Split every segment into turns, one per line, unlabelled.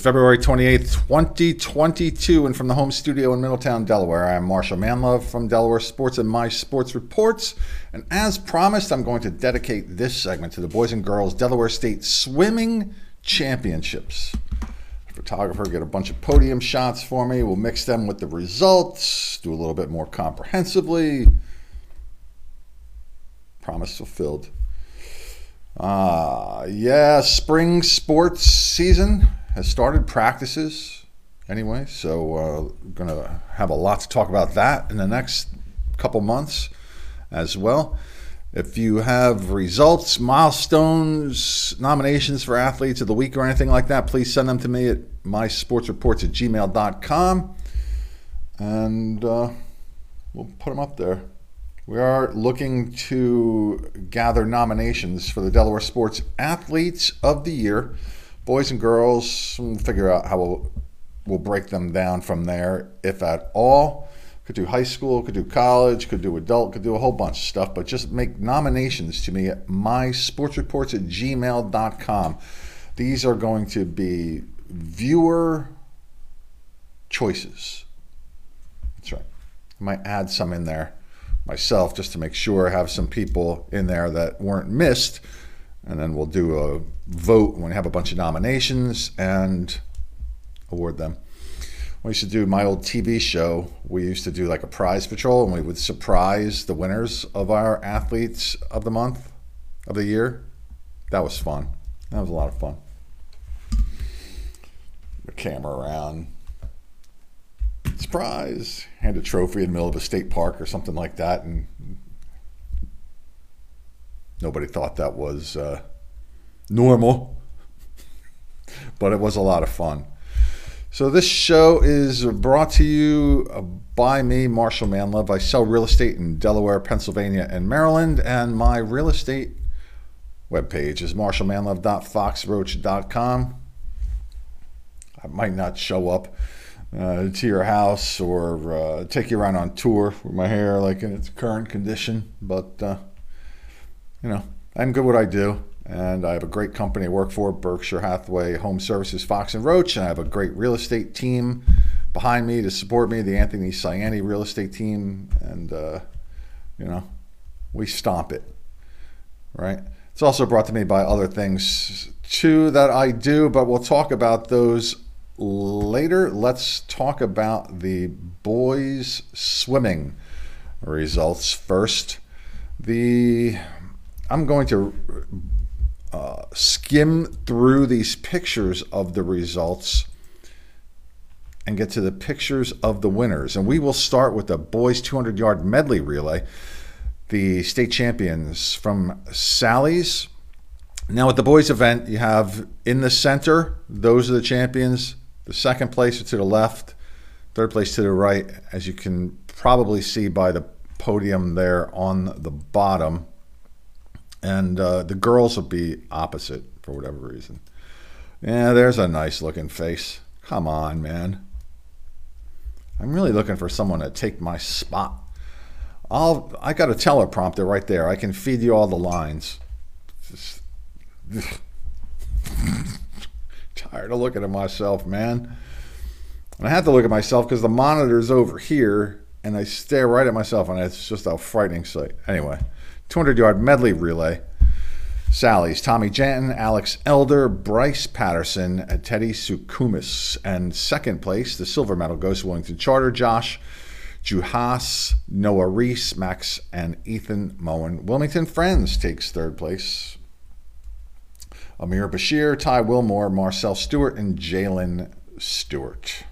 February 28th, 2022, and from the home studio in Middletown, Delaware, I am Marshall Manlove from Delaware Sports and My Sports Reports. And as promised, I'm going to dedicate this segment to the boys and girls Delaware State Swimming Championships. The photographer get a bunch of podium shots for me. We'll mix them with the results, do a little bit more comprehensively. Promise fulfilled. Uh, yeah, spring sports season has started practices anyway, so uh, going to have a lot to talk about that in the next couple months as well. If you have results, milestones, nominations for athletes of the week or anything like that, please send them to me at mysportsreports at gmail.com and uh, we'll put them up there. We are looking to gather nominations for the Delaware Sports Athletes of the Year boys and girls. We'll figure out how we'll, we'll break them down from there, if at all. Could do high school, could do college, could do adult, could do a whole bunch of stuff, but just make nominations to me at mysportsreports at gmail.com. These are going to be viewer choices. That's right. I might add some in there myself just to make sure I have some people in there that weren't missed and then we'll do a vote when we have a bunch of nominations and award them. We used to do my old TV show. We used to do like a prize patrol, and we would surprise the winners of our athletes of the month, of the year. That was fun. That was a lot of fun. The camera around. Surprise! Hand a trophy in the middle of a state park or something like that, and Nobody thought that was uh, normal, but it was a lot of fun. So this show is brought to you by me, Marshall Manlove. I sell real estate in Delaware, Pennsylvania, and Maryland, and my real estate webpage is marshallmanlove.foxroach.com. I might not show up uh, to your house or uh, take you around on tour with my hair like in its current condition, but uh, you know, I'm good what I do, and I have a great company I work for, Berkshire Hathaway Home Services, Fox and Roach, and I have a great real estate team behind me to support me, the Anthony Ciani real estate team, and uh, you know, we stomp it, right? It's also brought to me by other things too that I do, but we'll talk about those later. Let's talk about the boys swimming results first. The I'm going to uh, skim through these pictures of the results and get to the pictures of the winners. And we will start with the boys 200 yard medley relay. The state champions from Sally's. Now, at the boys event, you have in the center, those are the champions. The second place to the left, third place to the right, as you can probably see by the podium there on the bottom and uh, the girls will be opposite for whatever reason. Yeah, there's a nice looking face. Come on, man. I'm really looking for someone to take my spot. I'll I got a teleprompter right there. I can feed you all the lines. Just, tired of looking at myself, man. And I have to look at myself because the monitor's over here, and I stare right at myself, and it's just a frightening sight. Anyway. 200 yard medley relay. Sally's Tommy Janton, Alex Elder, Bryce Patterson, Teddy Sukumis. And second place, the silver medal goes to Wilmington Charter, Josh Juhas, Noah Reese, Max, and Ethan Moen. Wilmington Friends takes third place. Amir Bashir, Ty Wilmore, Marcel Stewart, and Jalen Stewart.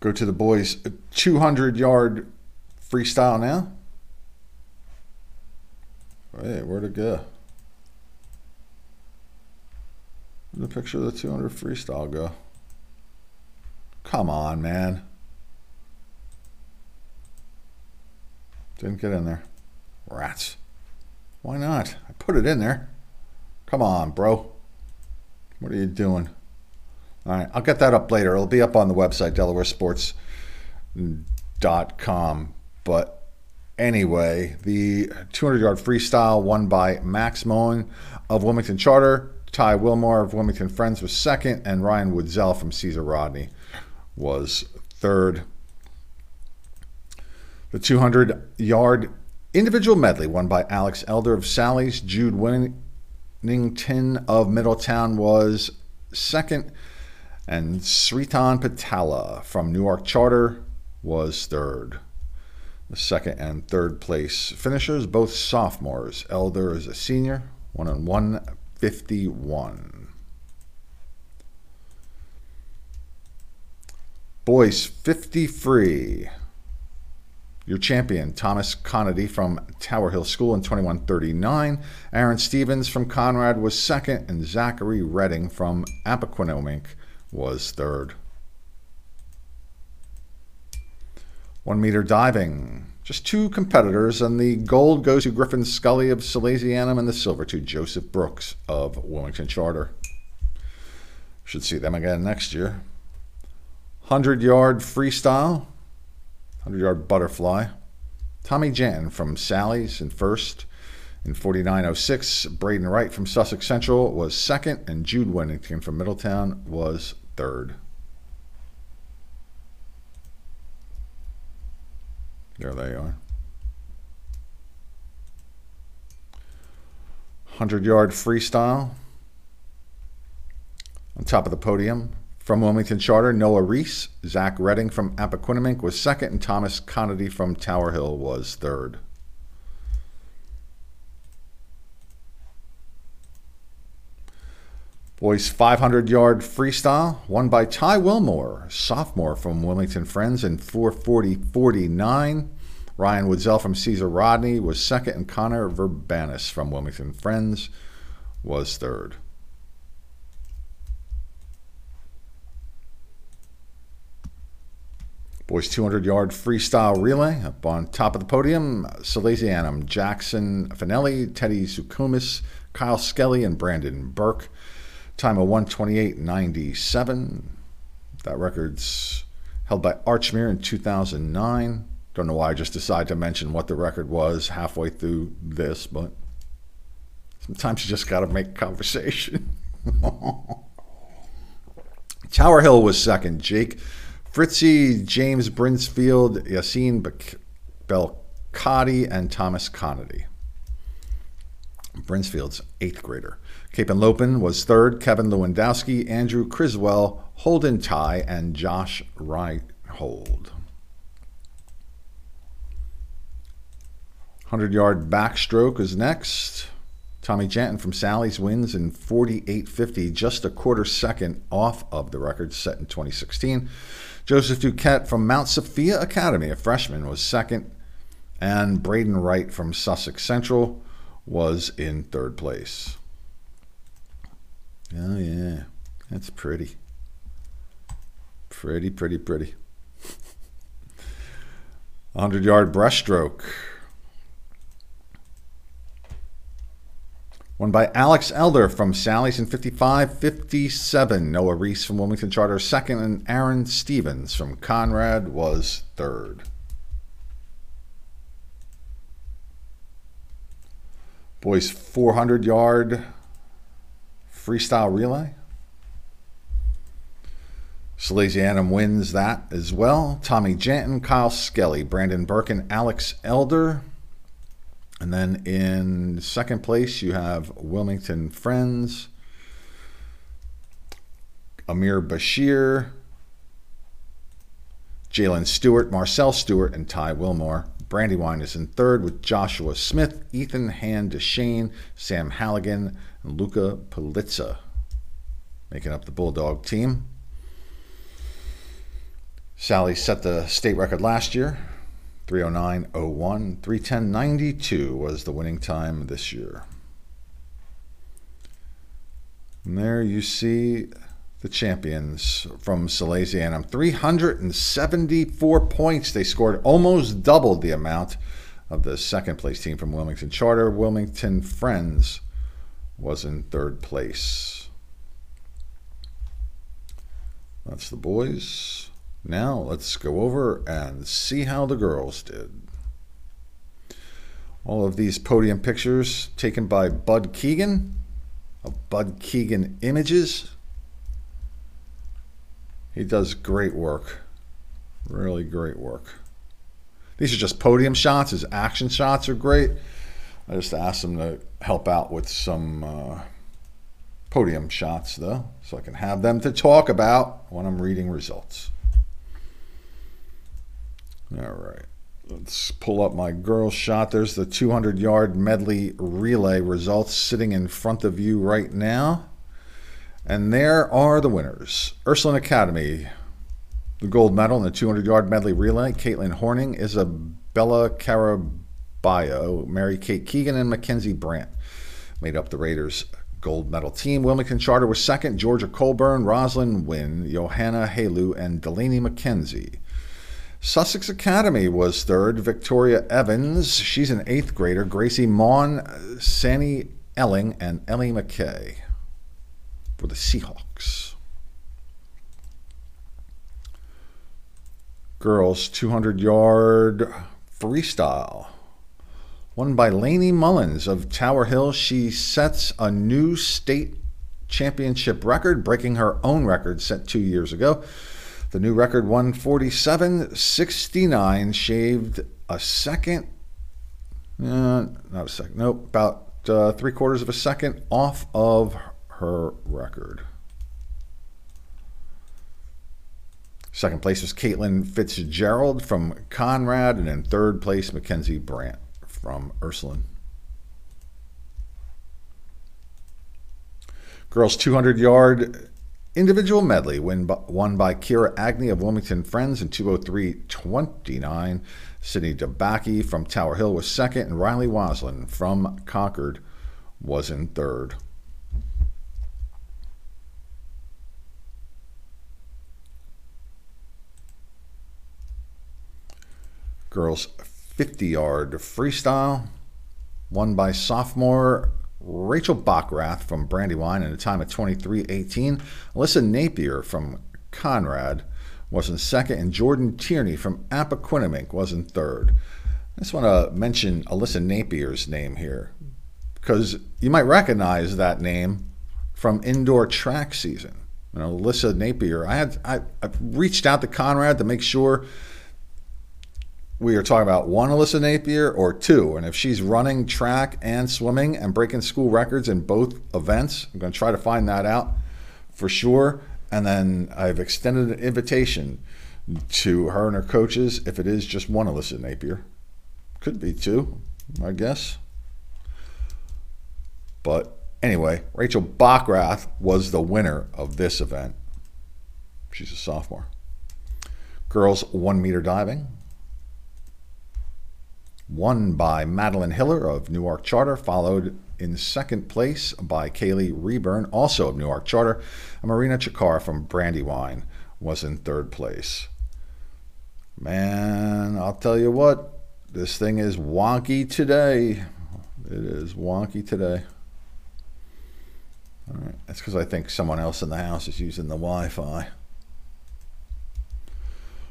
Go to the boys' 200 yard freestyle now. Oh, Wait, where'd it go? Where'd the picture of the 200 freestyle go? Come on, man. Didn't get in there. Rats. Why not? I put it in there. Come on, bro. What are you doing? All right, I'll get that up later. It'll be up on the website, DelawareSports.com but anyway. The 200 yard freestyle won by Max Moen of Wilmington Charter. Ty Wilmore of Wilmington Friends was second, and Ryan Woodzell from Caesar Rodney was third. The 200 yard individual medley won by Alex Elder of Sally's. Jude Winnington of Middletown was second, and Sritan Patala from Newark Charter was third. The second and third place finishers, both sophomores. Elder is a senior, one on 151. Boys 50 free. Your champion, Thomas Conady from Tower Hill School in 2139. Aaron Stevens from Conrad was second, and Zachary Redding from Appoquinimink was third. One meter diving. Just two competitors, and the gold goes to Griffin Scully of Salesianum and the silver to Joseph Brooks of Wilmington Charter. Should see them again next year. 100 yard freestyle, 100 yard butterfly. Tommy Janton from Sally's in first. In 49.06, Braden Wright from Sussex Central was second, and Jude Winnington from Middletown was third. There they are. 100 yard freestyle. On top of the podium, from Wilmington Charter, Noah Reese. Zach Redding from Appoquinimink was second, and Thomas Conady from Tower Hill was third. Boys 500 yard freestyle, won by Ty Wilmore, sophomore from Wilmington Friends in 440.49. Ryan Woodzell from Caesar Rodney was second, and Connor Verbanis from Wilmington Friends was third. Boys 200 yard freestyle relay up on top of the podium. Salesianum, Jackson Finelli, Teddy Sukumis, Kyle Skelly, and Brandon Burke. Time of 128.97. That record's held by Archmere in 2009. Don't know why I just decided to mention what the record was halfway through this, but sometimes you just got to make conversation. Tower Hill was second. Jake Fritzy, James Brinsfield, Yassine Belkadi, and Thomas Conady. Brinsfield's eighth grader. Cape Henlopen was third. Kevin Lewandowski, Andrew Criswell, Holden Ty, and Josh Reinhold. 100 yard backstroke is next. Tommy Janton from Sally's wins in 48.50, just a quarter second off of the record set in 2016. Joseph Duquette from Mount Sophia Academy, a freshman, was second. And Braden Wright from Sussex Central was in third place. Oh, yeah. That's pretty. Pretty, pretty, pretty. 100 yard breaststroke. Won by Alex Elder from Sally's in 55 57. Noah Reese from Wilmington Charter second, and Aaron Stevens from Conrad was third. Boys 400 yard freestyle relay. Salesianum wins that as well. Tommy Janton, Kyle Skelly, Brandon Birkin, Alex Elder. And then in second place, you have Wilmington Friends, Amir Bashir, Jalen Stewart, Marcel Stewart, and Ty Wilmore. Brandywine is in third with Joshua Smith, Ethan Hand DeShane, Sam Halligan, and Luca Politza making up the Bulldog team. Sally set the state record last year. 309.01. 310.92 was the winning time this year. And there you see the champions from Salesianum. 374 points. They scored almost double the amount of the second place team from Wilmington Charter. Wilmington Friends was in third place. That's the boys. Now let's go over and see how the girls did. All of these podium pictures taken by Bud Keegan of Bud Keegan Images. He does great work. Really great work. These are just podium shots. His action shots are great. I just asked him to help out with some uh, podium shots, though, so I can have them to talk about when I'm reading results. All right. Let's pull up my girls shot. There's the 200 yard medley relay results sitting in front of you right now. And there are the winners. Ursuline Academy, the gold medal in the 200 yard medley relay. Caitlin Horning, Isabella Caraballo, Mary Kate Keegan, and Mackenzie Brandt made up the Raiders gold medal team. Wilmington Charter was second. Georgia Colburn, Rosalind Wynn, Johanna Halu, and Delaney McKenzie. Sussex Academy was third. Victoria Evans, she's an eighth grader. Gracie Maughan, Sandy Elling, and Ellie McKay for the Seahawks. Girls 200 yard freestyle. Won by Laney Mullins of Tower Hill. She sets a new state championship record, breaking her own record set two years ago. The new record 147.69, shaved a second, uh, not a second, nope, about uh, three quarters of a second off of her record. Second place was Caitlin Fitzgerald from Conrad, and in third place, Mackenzie Brandt from Ursuline. Girls 200 yard individual medley win by, won by Kira Agnew of Wilmington Friends in 203.29. Sydney DeBacke from Tower Hill was second, and Riley Waslin from Concord was in third. Girls 50 yard freestyle, won by sophomore Rachel Bachrath from Brandywine in a time of 23.18. Alyssa Napier from Conrad was in second, and Jordan Tierney from Appoquinimink was in third. I just want to mention Alyssa Napier's name here because you might recognize that name from indoor track season. You know, Alyssa Napier. I had I, I reached out to Conrad to make sure we are talking about one Alyssa Napier or two. And if she's running track and swimming and breaking school records in both events, I'm going to try to find that out for sure. And then I've extended an invitation to her and her coaches if it is just one Alyssa Napier. Could be two, I guess. But anyway, Rachel Bachrath was the winner of this event. She's a sophomore. Girls one meter diving, won by Madeline Hiller of Newark Charter, followed in second place by Kaylee Reburn, also of Newark Charter. And Marina Chikar from Brandywine was in third place. Man, I'll tell you what, this thing is wonky today. It is wonky today. All right, that's because I think someone else in the house is using the Wi Fi.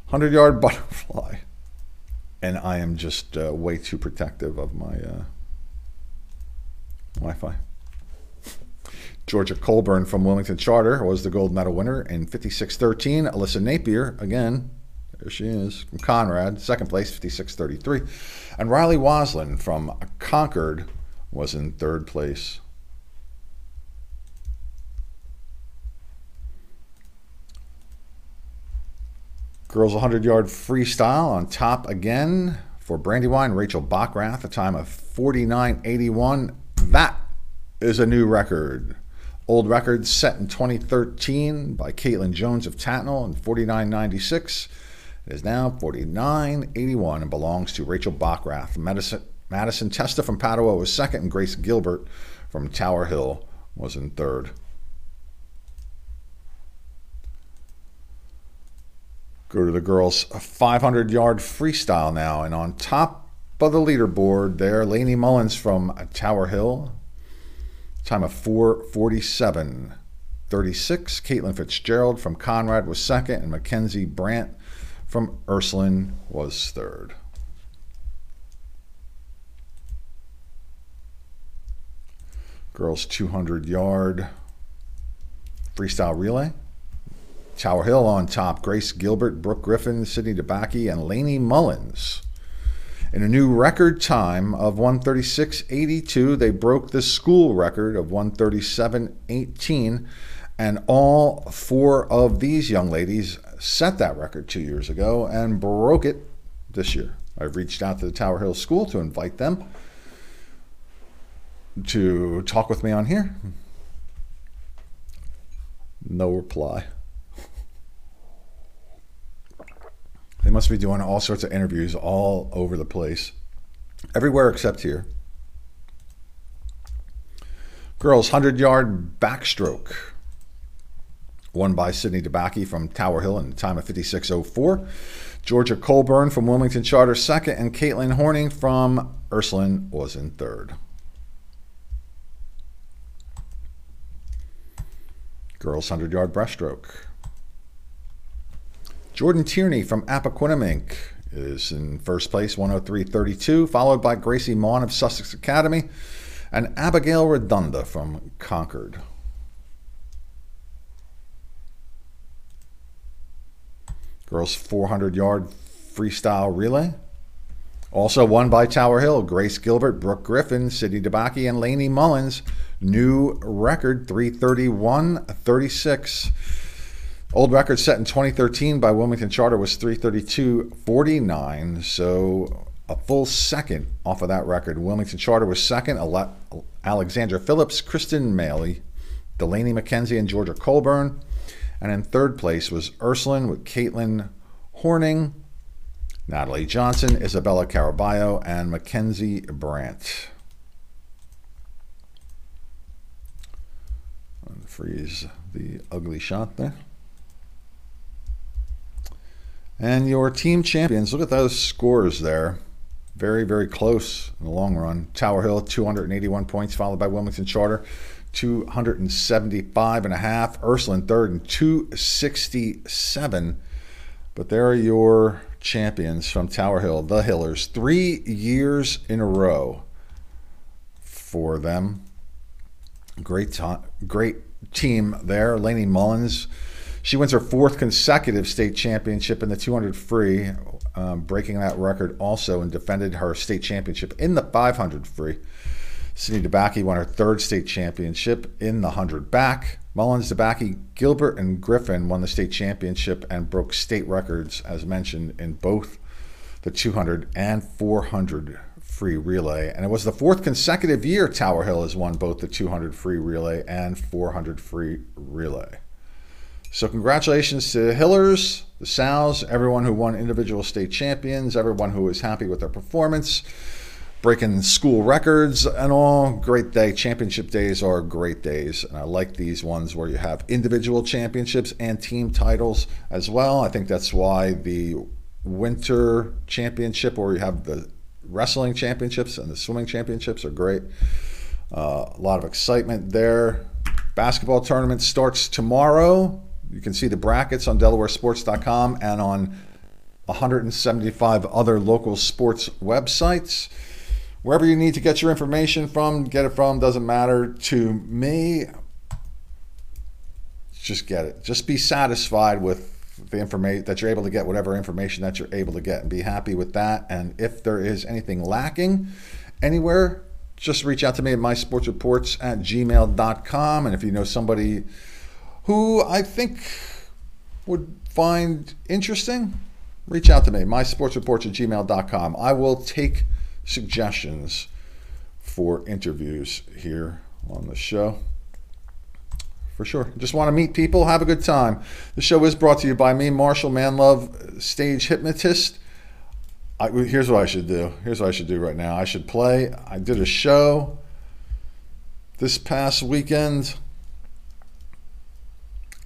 100 yard butterfly and I am just uh, way too protective of my uh, Wi-Fi. Georgia Colburn from Wilmington Charter was the gold medal winner in 56.13. Alyssa Napier, again, there she is, from Conrad, second place, 56.33. And Riley Waslin from Concord was in third place. Girls 100 yard freestyle on top again for Brandywine, Rachel Bachrath, a time of 49.81. That is a new record. Old record set in 2013 by Caitlin Jones of Tatnall in 49.96. It is now 49.81 and belongs to Rachel Bachrath. Madison, Madison Testa from Padua was second, and Grace Gilbert from Tower Hill was in third. Go to the girls' 500 yard freestyle now. And on top of the leaderboard there, Laney Mullins from Tower Hill. Time of 447. 36. Caitlin Fitzgerald from Conrad was second, and Mackenzie Brandt from Ursuline was third. Girls 200 yard freestyle relay. Tower Hill on top. Grace Gilbert, Brooke Griffin, Sydney DeBacke, and Laney Mullins. In a new record time of 136.82, they broke the school record of 137.18, and all four of these young ladies set that record two years ago and broke it this year. I've reached out to the Tower Hill School to invite them to talk with me on here. No reply. Must be doing all sorts of interviews all over the place, everywhere except here. Girls 100 yard backstroke. Won by Sydney DeBacke from Tower Hill in a time of 56.04. Georgia Colburn from Wilmington Charter second, and Caitlin Horning from Ursuline was in third. Girls 100 yard breaststroke. Jordan Tierney from Appoquinimink is in first place, 103.32, followed by Gracie Maughan of Sussex Academy and Abigail Redunda from Concord. Girls 400 yard freestyle relay. Also won by Tower Hill, Grace Gilbert, Brooke Griffin, Sydney DeBacke, and Laney Mullins. New record 331 36. Old record set in 2013 by Wilmington Charter was 332.49. So a full second off of that record. Wilmington Charter was second. Ale- Alexandra Phillips, Kristen Maley, Delaney McKenzie, and Georgia Colburn. And in third place was Ursuline with Caitlin Horning, Natalie Johnson, Isabella Caraballo, and Mackenzie Brandt. Freeze the ugly shot there. And your team champions, look at those scores there. Very, very close in the long run. Tower Hill, 281 points, followed by Wilmington Charter, 275 and a half. Ursuline third and 267. But there are your champions from Tower Hill, the Hillers. Three years in a row for them. Great, great team there. Laney Mullins she wins her fourth consecutive state championship in the 200 free, um, breaking that record also, and defended her state championship in the 500 free. Sydney DeBacke won her third state championship in the 100 back. Mullins, DeBacke, Gilbert, and Griffin won the state championship and broke state records, as mentioned, in both the 200 and 400 free relay. And it was the fourth consecutive year Tower Hill has won both the 200 free relay and 400 free relay. So, congratulations to the Hillers, the Sows, everyone who won individual state champions, everyone who was happy with their performance, breaking school records and all. Great day. Championship days are great days. And I like these ones where you have individual championships and team titles as well. I think that's why the winter championship, where you have the wrestling championships and the swimming championships, are great. Uh, a lot of excitement there. Basketball tournament starts tomorrow. You can see the brackets on DelawareSports.com and on 175 other local sports websites. Wherever you need to get your information from, get it from, doesn't matter to me. Just get it. Just be satisfied with the information that you're able to get whatever information that you're able to get and be happy with that. And if there is anything lacking anywhere, just reach out to me at mysportsreports at gmail.com. And if you know somebody who I think would find interesting, reach out to me, mysportsreports at gmail.com. I will take suggestions for interviews here on the show. For sure. Just want to meet people, have a good time. The show is brought to you by me, Marshall Manlove, stage hypnotist. I, here's what I should do. Here's what I should do right now. I should play. I did a show this past weekend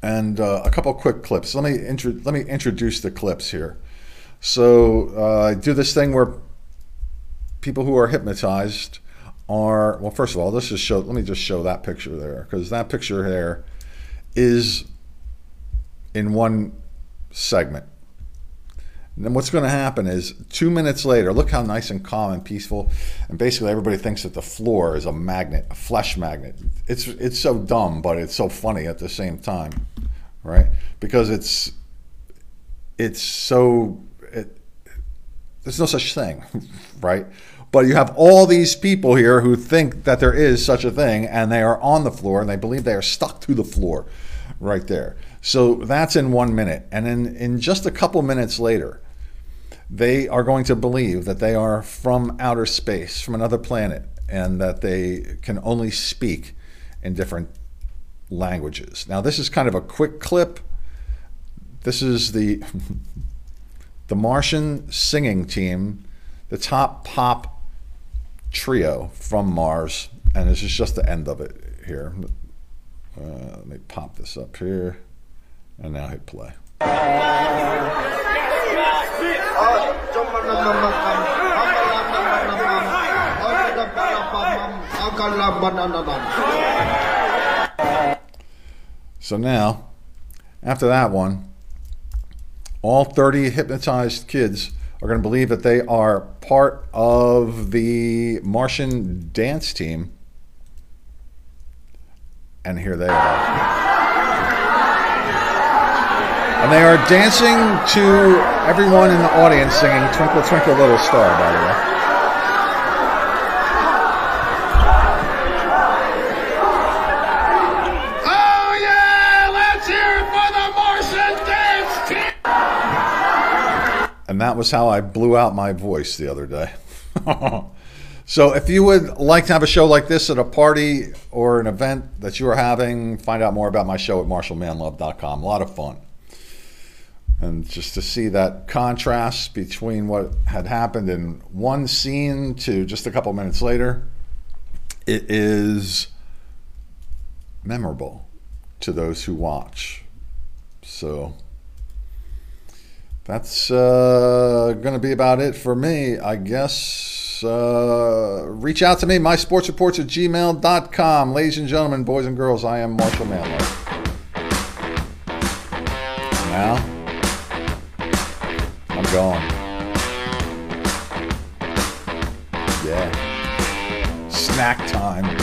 and uh, a couple quick clips. Let me intro- let me introduce the clips here. So uh, I do this thing where people who are hypnotized are well. First of all, this is show. Let me just show that picture there because that picture there is in one segment, And then what's going to happen is two minutes later, look how nice and calm and peaceful. And basically, everybody thinks that the floor is a magnet, a flesh magnet. It's it's so dumb, but it's so funny at the same time, right? Because it's it's so it, there's no such thing, right? But you have all these people here who think that there is such a thing, and they are on the floor, and they believe they are stuck to the floor, right there. So that's in one minute. And then in just a couple minutes later, they are going to believe that they are from outer space, from another planet, and that they can only speak in different languages. Now, this is kind of a quick clip. This is the the Martian singing team, the top pop trio from Mars, and this is just the end of it here. Uh, let me pop this up here. And now hit play. So now, after that one, all 30 hypnotized kids are going to believe that they are part of the Martian dance team. And here they are. And they are dancing to everyone in the audience singing Twinkle Twinkle Little Star, by the way. And that was how I blew out my voice the other day. so if you would like to have a show like this at a party or an event that you are having, find out more about my show at marshallmanlove.com. A lot of fun. And just to see that contrast between what had happened in one scene to just a couple minutes later, it is memorable to those who watch. So that's uh, going to be about it for me, I guess. Uh, reach out to me, mysportsreports at gmail.com. Ladies and gentlemen, boys and girls, I am Marshall Manlove. Now, I'm gone. Yeah. Snack time.